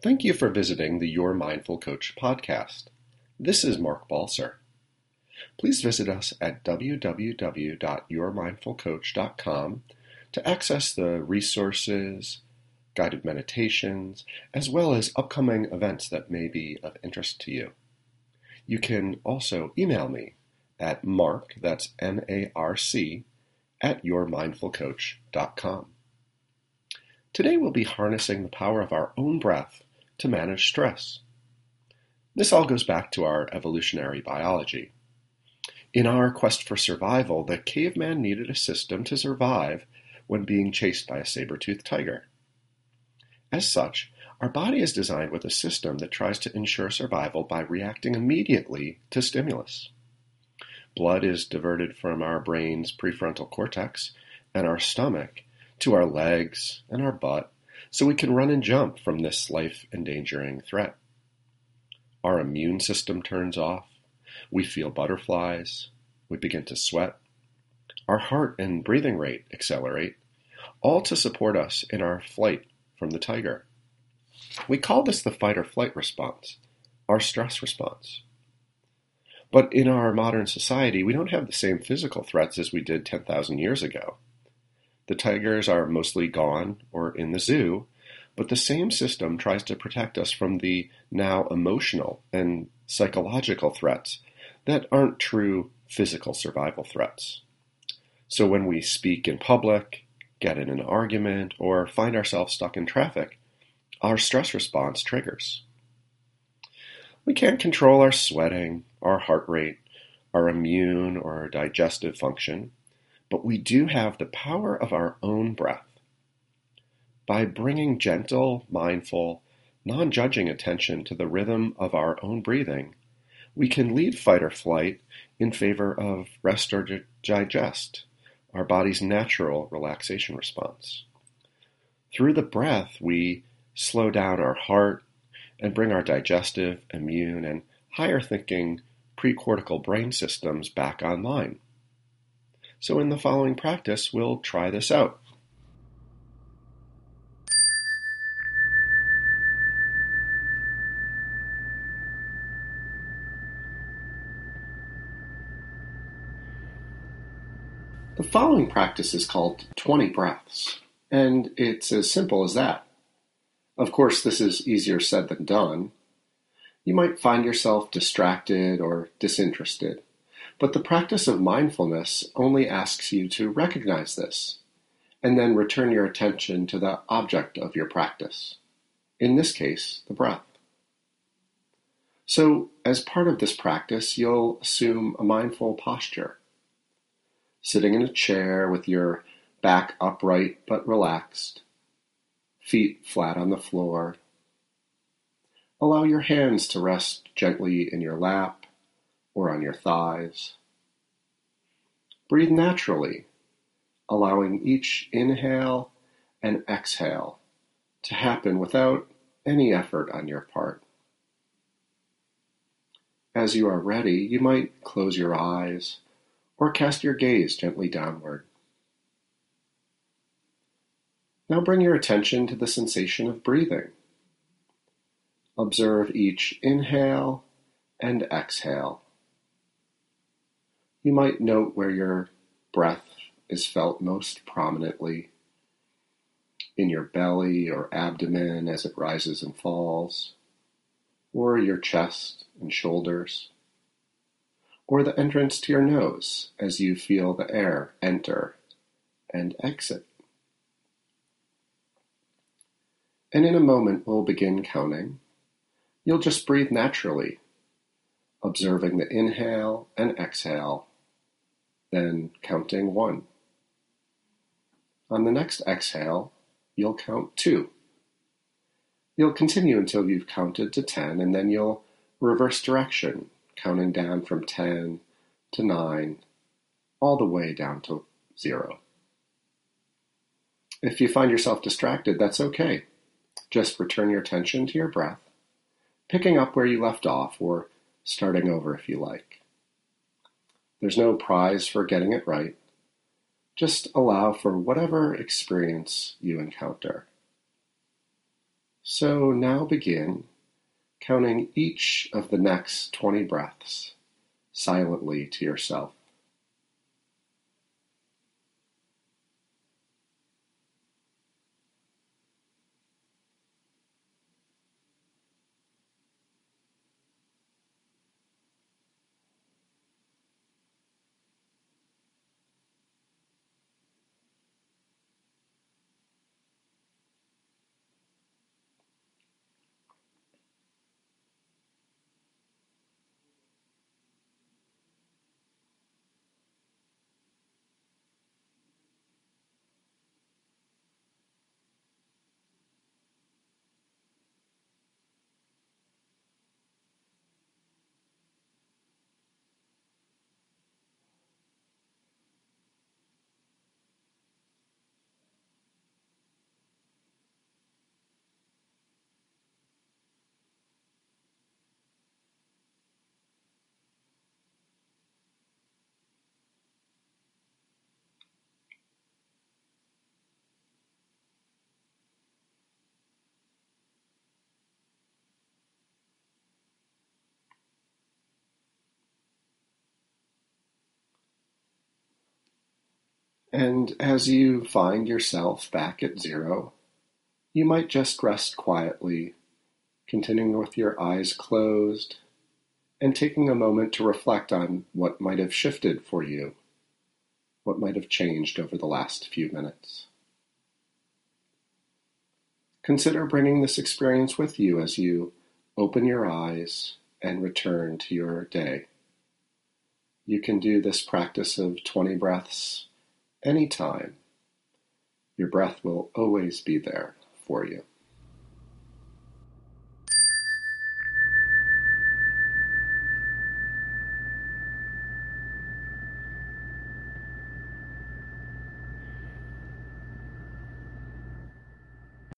Thank you for visiting the Your Mindful Coach podcast. This is Marc Balser. Please visit us at www.yourmindfulcoach.com to access the resources, guided meditations, as well as upcoming events that may be of interest to you. You can also email me at marc, that's M-A-R-C, at yourmindfulcoach.com. Today we'll be harnessing the power of our own breath to manage stress. This all goes back to our evolutionary biology. In our quest for survival, the caveman needed a system to survive when being chased by a saber-toothed tiger. As such, our body is designed with a system that tries to ensure survival by reacting immediately to stimulus. Blood is diverted from our brain's prefrontal cortex and our stomach to our legs and our butt so we can run and jump from this life endangering threat. Our immune system turns off. We feel butterflies. We begin to sweat. Our heart and breathing rate accelerate, all to support us in our flight from the tiger. We call this the fight or flight response, our stress response. But in our modern society, we don't have the same physical threats as we did 10,000 years ago. The tigers are mostly gone or in the zoo, but the same system tries to protect us from the now emotional and psychological threats that aren't true physical survival threats. So when we speak in public, get in an argument, or find ourselves stuck in traffic, our stress response triggers. We can't control our sweating, our heart rate, our immune or digestive function, but we do have the power of our own breath. By bringing gentle, mindful, non judging attention to the rhythm of our own breathing, we can lead fight or flight in favor of rest or digest, our body's natural relaxation response. Through the breath, we slow down our heart and bring our digestive, immune, and higher thinking precortical brain systems back online. So in the following practice, we'll try this out. The following practice is called 20 breaths, and it's as simple as that. Of course, this is easier said than done. You might find yourself distracted or disinterested. But the practice of mindfulness only asks you to recognize this and then return your attention to the object of your practice. In this case, the breath. So, as part of this practice, you'll assume a mindful posture. Sitting in a chair with your back upright but relaxed, feet flat on the floor. Allow your hands to rest gently in your lap or on your thighs. Breathe naturally, allowing each inhale and exhale to happen without any effort on your part. As you are ready, you might close your eyes or cast your gaze gently downward. Now bring your attention to the sensation of breathing. Observe each inhale and exhale. You might note where your breath is felt most prominently in your belly or abdomen as it rises and falls, or your chest and shoulders, or the entrance to your nose as you feel the air enter and exit. And in a moment, we'll begin counting. You'll just breathe naturally, observing the inhale and exhale then counting one. On the next exhale, you'll count two. You'll continue until you've counted to 10, and then you'll reverse direction, counting down from 10 to 9, all the way down to 0. If you find yourself distracted, that's okay. Just return your attention to your breath, picking up where you left off, or starting over if you like. There's no prize for getting it right. Just allow for whatever experience you encounter. So now begin counting each of the next 20 breaths silently to yourself. And as you find yourself back at zero, you might just rest quietly, continuing with your eyes closed and taking a moment to reflect on what might have shifted for you, what might have changed over the last few minutes. Consider bringing this experience with you as you open your eyes and return to your day. You can do this practice of 20 breaths anytime. Your breath will always be there for you.